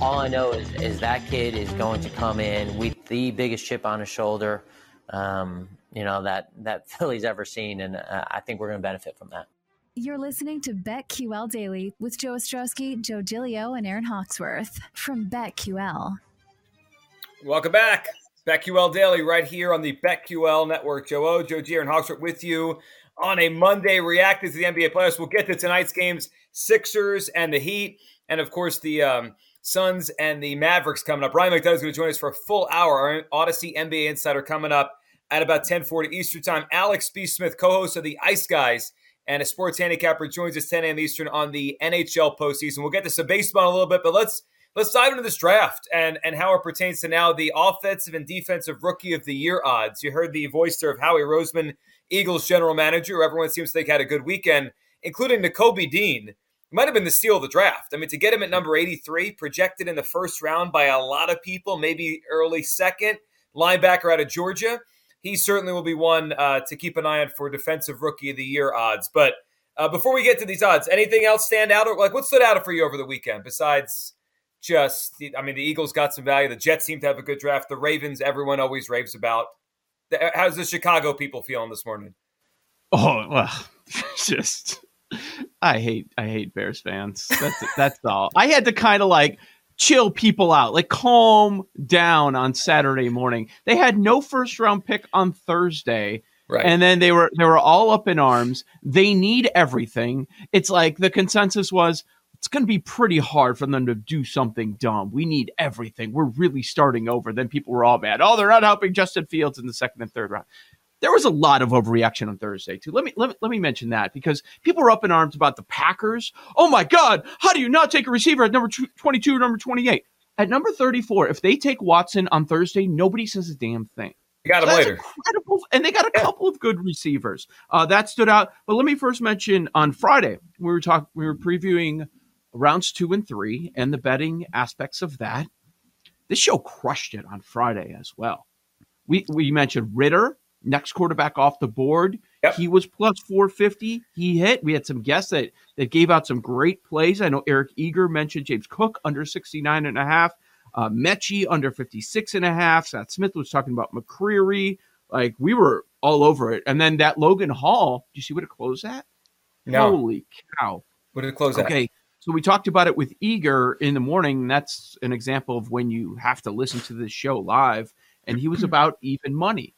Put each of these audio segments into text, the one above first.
all I know is, is that kid is going to come in with the biggest chip on his shoulder, um, you know, that, that Philly's ever seen. And uh, I think we're going to benefit from that. You're listening to BetQL Daily with Joe Ostrowski, Joe Gilio, and Aaron Hawksworth from BetQL. Welcome back. BetQL Daily right here on the BetQL Network. Joe O, Joe G, Aaron Hawksworth with you on a Monday reacting to the NBA playoffs. We'll get to tonight's games, Sixers and the Heat, and of course the um, Suns and the Mavericks coming up. Ryan McDonough is going to join us for a full hour. Our Audacy NBA Insider coming up at about 1040 Eastern Time. Alex B. Smith, co-host of the Ice Guys and a sports handicapper, joins us 10 a.m. Eastern on the NHL postseason. We'll get to some baseball in a little bit, but let's let's dive into this draft and and how it pertains to now the offensive and defensive rookie of the year odds. You heard the voice there of Howie Roseman, Eagles general manager, who everyone seems to think had a good weekend, including Nakobe Dean. Might have been the steal of the draft. I mean, to get him at number 83, projected in the first round by a lot of people, maybe early second, linebacker out of Georgia he certainly will be one uh, to keep an eye on for defensive rookie of the year odds. But uh, before we get to these odds, anything else stand out? Or like what stood out for you over the weekend besides just? I mean, the Eagles got some value. The Jets seem to have a good draft. The Ravens, everyone always raves about. How's the Chicago people feeling this morning? Oh well, just I hate I hate Bears fans. That's that's all. I had to kind of like chill people out, like calm down on Saturday morning. They had no first round pick on Thursday. Right. And then they were they were all up in arms. They need everything. It's like the consensus was it's going to be pretty hard for them to do something dumb. We need everything. We're really starting over. Then people were all mad. Oh, they're not helping Justin Fields in the second and third round there was a lot of overreaction on Thursday too. Let me let me let me mention that because people were up in arms about the Packers. Oh my God, how do you not take a receiver at number twenty two, number twenty eight, at number thirty four? If they take Watson on Thursday, nobody says a damn thing. You got him so later. Incredible, and they got a yeah. couple of good receivers uh, that stood out. But let me first mention on Friday we were talking, we were previewing rounds two and three and the betting aspects of that. This show crushed it on Friday as well. We we mentioned Ridder next quarterback off the board. Yep. He was plus 450. He hit. We had some guests that, that gave out some great plays. I know Eric Eager mentioned James Cook under 69 and a half, uh, Metchie under 56 and a half. Seth Smith was talking about McCreary. Like we were all over it. And then that Logan Hall, do you see what it closed at? No. Holy cow. What did it close okay. at? Okay. So we talked about it with Eager in the morning. That's an example of when you have to listen to this show live. And he was about even money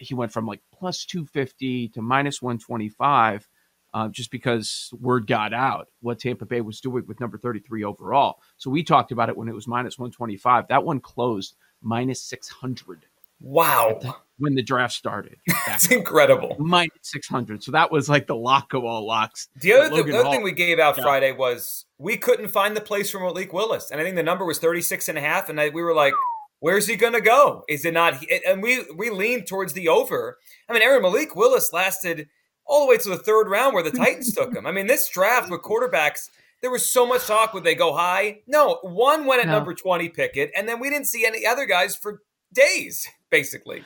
he went from like plus 250 to minus 125 uh, just because word got out what Tampa Bay was doing with number 33 overall. So we talked about it when it was minus 125. That one closed minus 600. Wow. The, when the draft started. That's incredible. Minus 600. So that was like the lock of all locks. The other, the other thing we gave out yeah. Friday was we couldn't find the place for Malik Willis. And I think the number was 36 and a half. And I, we were like, Where's he going to go? Is it not? And we we lean towards the over. I mean, Aaron Malik Willis lasted all the way to the third round where the Titans took him. I mean, this draft with quarterbacks, there was so much talk. Would they go high? No, one went at no. number twenty, Pickett, and then we didn't see any other guys for days, basically.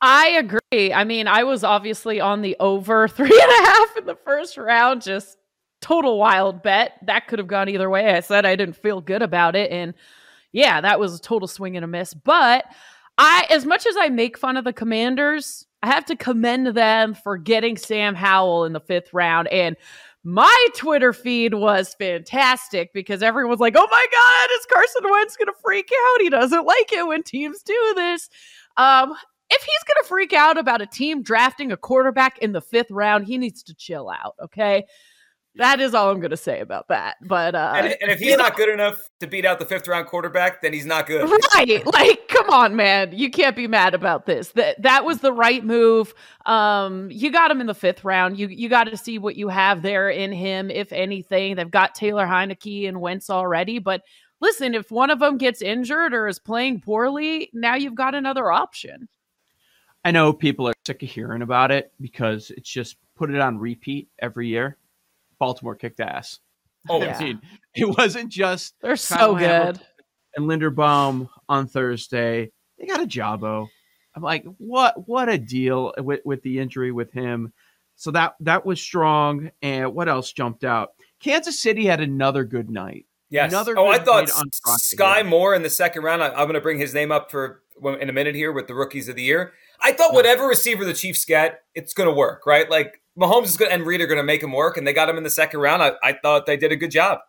I agree. I mean, I was obviously on the over three and a half in the first round. Just total wild bet. That could have gone either way. I said I didn't feel good about it, and yeah, that was a total swing and a miss. But I, as much as I make fun of the Commanders, I have to commend them for getting Sam Howell in the fifth round. And my Twitter feed was fantastic because everyone was like, oh my God, is Carson Wentz going to freak out? He doesn't like it when teams do this. Um, if he's going to freak out about a team drafting a quarterback in the fifth round, he needs to chill out. Okay. That is all I'm going to say about that. But uh, and, and if he's not good enough to beat out the fifth round quarterback, then he's not good. Right? Like, come on, man, you can't be mad about this. That that was the right move. Um, you got him in the fifth round. You you got to see what you have there in him, if anything. They've got Taylor Heinicke and Wentz already, but listen, if one of them gets injured or is playing poorly, now you've got another option. I know people are sick of hearing about it because it's just put it on repeat every year. Baltimore kicked ass. Oh, yeah. I mean, it wasn't just they're so good. And Linderbaum on Thursday, they got a jobbo. I'm like, what? What a deal with with the injury with him. So that that was strong. And what else jumped out? Kansas City had another good night. Yes. Another oh, I thought grade Skyy. Moore in the second round. I, I'm going to bring his name up for in a minute here with the rookies of the year. I thought Yeah. whatever receiver the Chiefs get, it's going to work, right? Like Mahomes is going and Reed are going to make him work, and they got him in the second round. I, I thought they did a good job.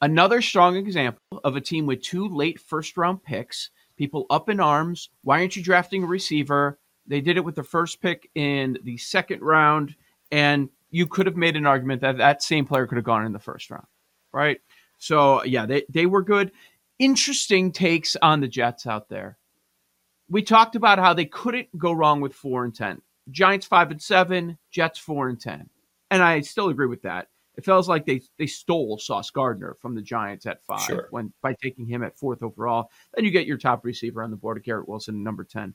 Another strong example of a team with two late first round picks, people up in arms. Why aren't you drafting a receiver? They did it with the first pick in the second round, and you could have made an argument that that same player could have gone in the first round, right? So, yeah, they, they were good. Interesting takes on the Jets out there. We talked about how they couldn't go wrong with four and 10. Giants five and seven, Jets four and 10. And I still agree with that. It feels like they they stole Sauce Gardner from the Giants at five Sure. when by taking him at fourth overall. Then you get your top receiver on the board, of Garrett Wilson, number ten.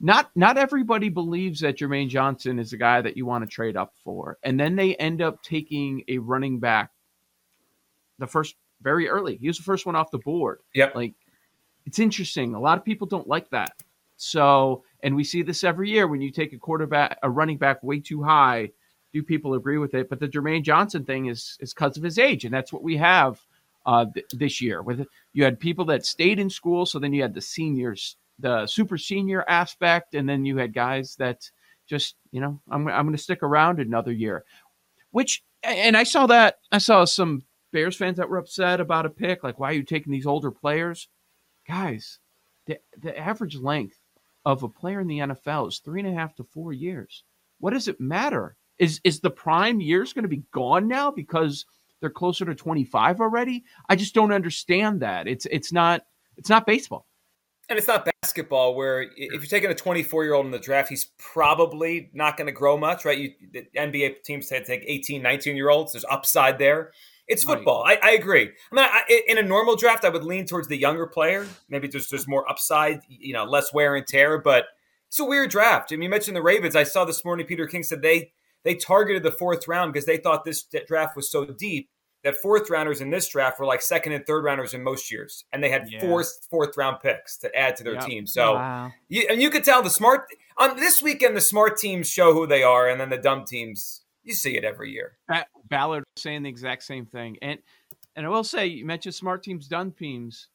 Not not everybody believes that Jermaine Johnson is the guy that you want to trade up for, and then they end up taking a running back the first very early. He was the first one off the board. Yep. Like it's interesting. A lot of people don't like that. So, and we see this every year when you take a quarterback, a running back way too high. Do people agree with it? But the Jermaine Johnson thing is is because of his age, and that's what we have uh, th- this year. With you had people that stayed in school, so then you had the seniors, the super senior aspect, and then you had guys that just you know I'm I'm going to stick around another year. Which and I saw that I saw some Bears fans that were upset about a pick, like why are you taking these older players? Guys, the the average length of a player in the NFL is three and a half to four years. What does it matter? Is is the prime years going to be gone now because they're closer to 25 already? I just don't understand that. It's it's not it's not baseball. And it's not basketball where if you're taking a 24 year old in the draft, he's probably not going to grow much, right? You, the NBA teams say take 18, 19 year olds. There's upside there. It's Right. football. I, I agree. I mean, I, in a normal draft, I would lean towards the younger player. Maybe there's there's more upside, you know, less wear and tear. But it's a weird draft. I mean, you mentioned the Ravens. I saw this morning Peter King said they they targeted the fourth round because they thought this draft was so deep that fourth rounders in this draft were like second and third rounders in most years, and they had Yeah. four fourth round picks to add to their Yep. team. So wow. you, and you could tell the smart on this weekend, the smart teams show who they are, and then the dumb teams you see it every year. Ba- Ballard saying the exact same thing. And and I will say, you mentioned smart teams, done teams.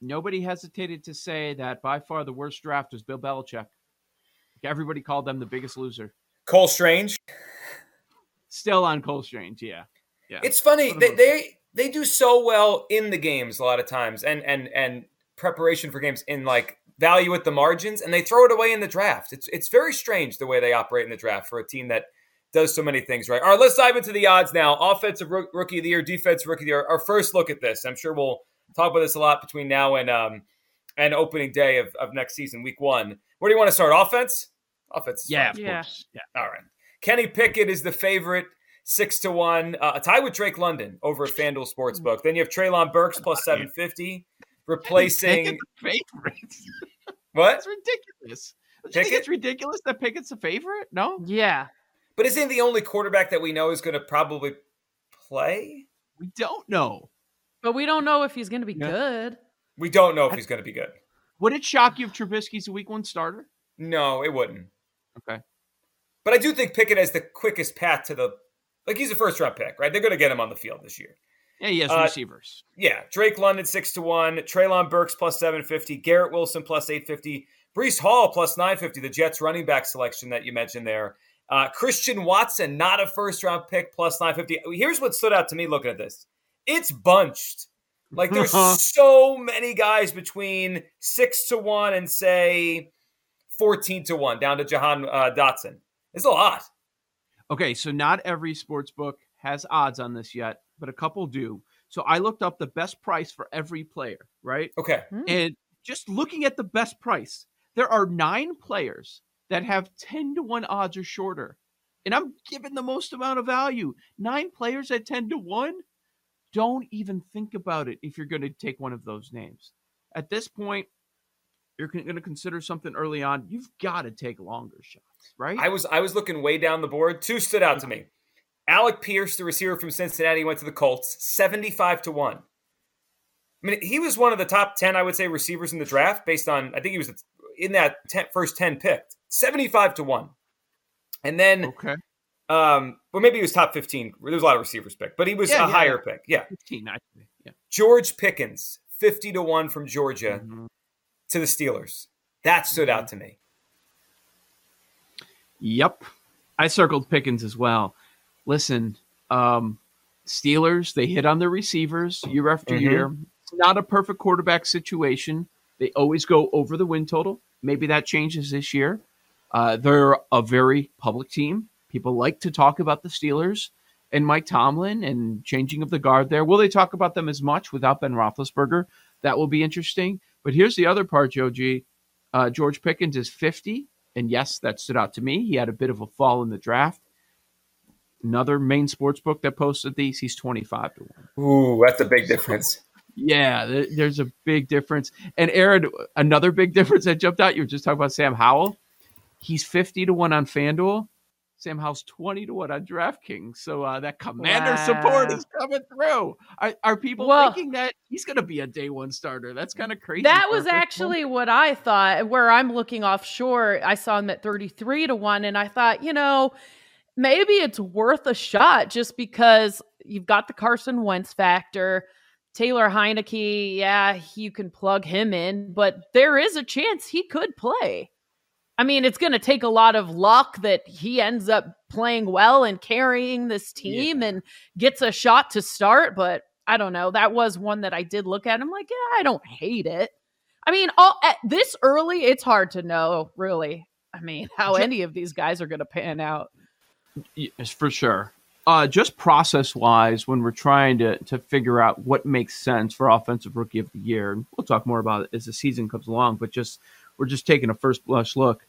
Nobody hesitated to say that by far the worst draft was Bill Belichick. Everybody called them the biggest loser. Cole Strange. Still on Cole Strange, yeah. Yeah. It's funny they, they they do so well in the games a lot of times, and and and preparation for games in like value at the margins, and they throw it away in the draft. It's it's very strange the way they operate in the draft for a team that does so many things right. All right, let's dive into the odds now. Offensive rook- rookie of the year, defense rookie of the year. Our first look at this. I'm sure we'll talk about this a lot between now and um and opening day of, of next season, week one. Where do you want to start? Offense. Offense. is yeah, fine. of Yeah. course. Yeah. All right. Kenny Pickett is the favorite, six to one. Uh, a tie with Drake London over at FanDuel Sportsbook. Then you have Treylon Burks plus seven fifty, replacing Pickett's the favorite. what? That's ridiculous. Do you think Pickett? it's ridiculous that Pickett's a favorite? No, Yeah. But isn't the only quarterback that we know is going to probably play? we don't know. But we don't know if he's going to be Yeah. good. We don't know if he's going to be good. Would it shock you if Trubisky's a week one starter? No, it wouldn't. Okay. But I do think Pickett has the quickest path to the like. He's a first round pick, right? They're going to get him on the field this year. Yeah, he has Uh, receivers. Yeah, Drake London six to one, Treylon Burks plus seven fifty, Garrett Wilson plus eight fifty, Breece Hall plus nine fifty. The Jets running back selection that you mentioned there. Uh, Christian Watson, not a first round pick, plus nine fifty. Here's what stood out to me looking at this: it's bunched. Like there's so many guys between six to one and say fourteen to one, down to Jahan uh, Dotson. It's a lot. Okay, so not every sports book has odds on this yet, but a couple do. So I looked up the best price for every player, right? Okay, And just looking at the best price, there are nine players that have 10 to 1 odds or shorter. And I'm giving the most amount of value. Nine players at 10 to 1? Don't even think about it if you're going to take one of those names. At this point, you're going to consider something early on. You've got to take longer shots, right? I was I was looking way down the board. Two stood out to me. Alec Pierce, the receiver from Cincinnati, went to the Colts, seventy-five to one. I mean, he was one of the top ten, I would say, receivers in the draft, based on I think he was in that 10, first ten picked, seventy-five to one. And then, okay. um, well, maybe he was top fifteen. There was a lot of receivers pick, but he was Yeah, a yeah, higher pick. Yeah. 15, actually. George Pickens, 50 to 1 from Georgia Mhm. to the Steelers. That stood out to me. Yep. I circled Pickens as well. Listen, um, Steelers, they hit on their receivers year after Mhm. year. It's not a perfect quarterback situation. They always go over the win total. Maybe that changes this year. Uh, they're a very public team. People like to talk about the Steelers and Mike Tomlin and changing of the guard there. Will they talk about them as much without Ben Roethlisberger? That will be interesting. But here's the other part, Joe G. Uh, George Pickens is 50. And yes, that stood out to me. He had a bit of a fall in the draft. Another main sports book that posted these, he's 25 to 1. Ooh, that's a big difference. Yeah, there's a big difference. And Aaron, another big difference that jumped out, you were just talking about Sam Howell. He's 50 to 1 on FanDuel. Sam Howell's 20 to 1 on DraftKings. So uh, that commander support is coming through. Are, are people Well- thinking that he's going to be a day one starter? That's kind of crazy. That was actually what I thought. Where I'm looking offshore, I saw him at 33 to 1, and I thought, you know, maybe it's worth a shot just because you've got the Carson Wentz factor. Taylor Heinicke, yeah, you can plug him in, but there is a chance he could play. I mean, it's going to take a lot of luck that he ends up playing well and carrying this team and gets a shot to start, but I don't know. That was one that I did look at. I'm like, yeah, I don't hate it. I mean, all at this early, it's hard to know, really. I mean, how any of these guys are going to pan out. Yes, for sure. Uh, just process wise, when we're trying to to figure out what makes sense for offensive rookie of the year, and we'll talk more about it as the season comes along. But just we're just taking a first blush look.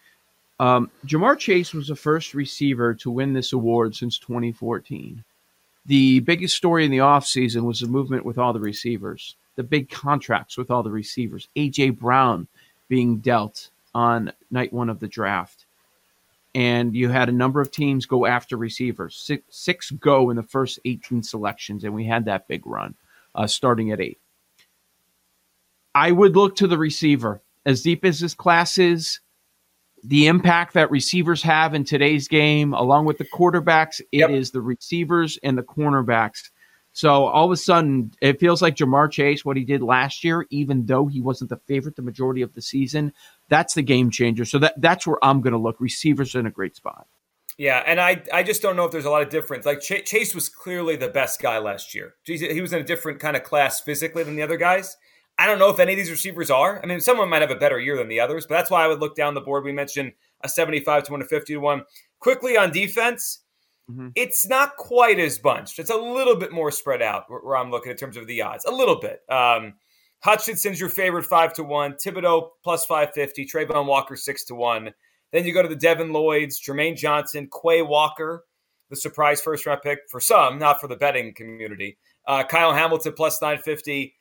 Um, Ja'Marr Chase was the first receiver to win this award since 2014. The biggest story in the offseason was the movement with all the receivers, the big contracts with all the receivers. AJ Brown being dealt on night one of the draft and you had a number of teams go after receivers. Six, six go in the first 18 selections, and we had that big run uh, starting at eight. I would look to the receiver. As deep as this class is, the impact that receivers have in today's game, along with the quarterbacks, it is Yep. the receivers and the cornerbacks. So all of a sudden, it feels like Ja'Marr Chase, what he did last year, even though he wasn't the favorite the majority of the season, that's the game changer. So that that's where I'm going to look. Receivers in a great spot. Yeah, and I I just don't know if there's a lot of difference. Like Ch- Chase was clearly the best guy last year. He was in a different kind of class physically than the other guys. I don't know if any of these receivers are. I mean, someone might have a better year than the others, but that's why I would look down the board. We mentioned a 75 to 1 to 50 to 1. Quickly on defense, Mhm. it's not quite as bunched. It's a little bit more spread out where, where I'm looking in terms of the odds. A little bit. Um, Hutchinson's your favorite 5 to 1. Thibodeaux plus 550. Travon Walker 6 to 1. Then you go to the Devin Lloyds, Jermaine Johnson, Quay Walker, the surprise first round pick for some, not for the betting community. Uh, Kyle Hamilton plus 950.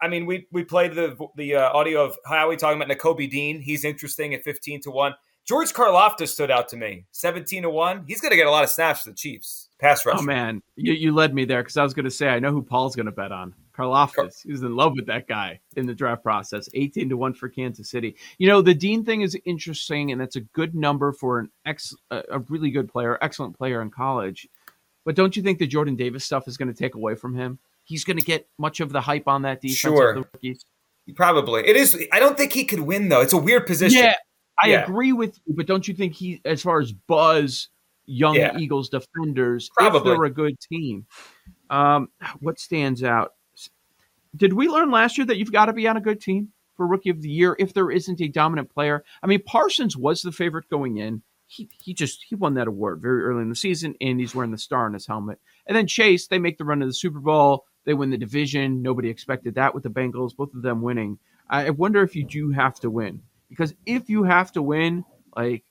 I- mean, we we played the the uh, audio of Howie talking about Nakobe Dean. He's interesting at 15 to 1. George Karlaftis stood out to me, 17 to 1. He's going to get a lot of snaps for the Chiefs. Pass rush. Oh man, you, you led me there because I was going to say I know who Paul's going to bet on. Karlaftis. He was in love with that guy in the draft process. 18 to 1 for Kansas City. You know, the Dean thing is interesting, and that's a good number for an ex, a really good player, excellent player in college. But don't you think the Jordan Davis stuff is going to take away from him? He's going to get much of the hype on that defense. of Sure. the rookies. Probably. It is. I don't think he could win, though. It's a weird position. Yeah, I Yeah. agree with you, but don't you think he, as far as buzz, young Yeah. Eagles defenders, Probably. if they're a good team, um, what stands out? Did we learn last year that you've got to be on a good team for Rookie of the Year if there isn't a dominant player? I mean, Parsons was the favorite going in. He he just he won that award very early in the season, and he's wearing the star on his helmet. And then Chase, they make the run to the Super Bowl. They win the division. Nobody expected that with the Bengals, both of them winning. I wonder if you do have to win because if you have to win, like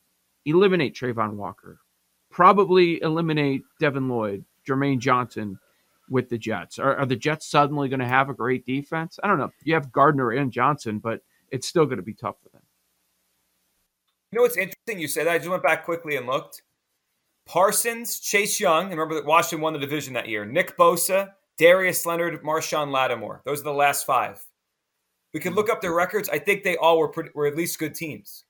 eliminate Travon Walker, probably eliminate Devin Lloyd, Jermaine Johnson with the Jets. Are, are the Jets suddenly going to have a great defense? I don't know. You have Gardner and Johnson, but it's still going to be tough for them. You know what's interesting? You said that. I just went back quickly and looked. Parsons, Chase Young, remember that Washington won the division that year. Nick Bosa, Darius Leonard, Marshon Lattimore. Those are the last five. We could look up their records. I think they all were pretty, were at least good teams.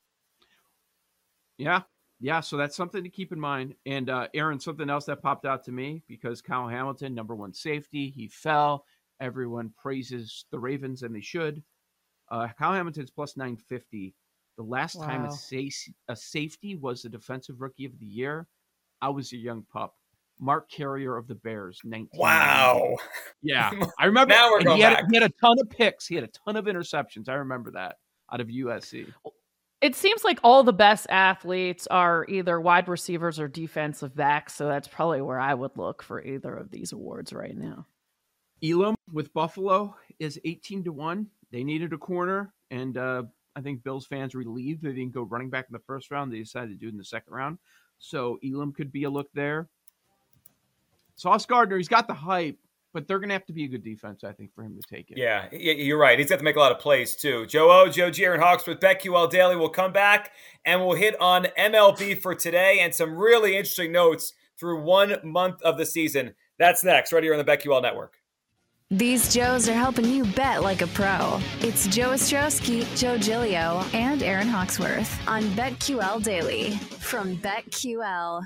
Yeah. Yeah, so that's something to keep in mind. And uh, Aaron, something else that popped out to me because Kyle Hamilton, number one safety, he fell. everyone praises the Ravens, and they should. Uh, Kyle Hamilton's plus 950. The last time a, sa- a safety was the defensive rookie of the year, I was a young pup. Mark Carrier of the Bears, 19. Wow. Yeah, I remember. Now we're going he, had, back. he had a ton of picks. He had a ton of interceptions. I remember that out of USC. It seems like all the best athletes are either wide receivers or defensive backs, so that's probably where I would look for either of these awards right now. Elam with Buffalo is 18 to 1. They needed a corner, and uh, I think Bills fans relieved they didn't go running back in the first round. They decided to do it in the second round. So Elam could be a look there. Sauce Gardner, he's got the hype, but they're going to have to be a good defense, I think, for him to take it. Yeah, you're right. He's got to make a lot of plays too. Joe O, Joe G, Aaron Hawks with BetQL Daily. We'll come back and we'll hit on MLB for today and some really interesting notes through one month of the season. That's next, right here on the BetQL Network. These Joes are helping you bet like a pro. It's Joe Ostrowski, Joe Gilio, and Aaron Hawksworth on BetQL Daily from BetQL.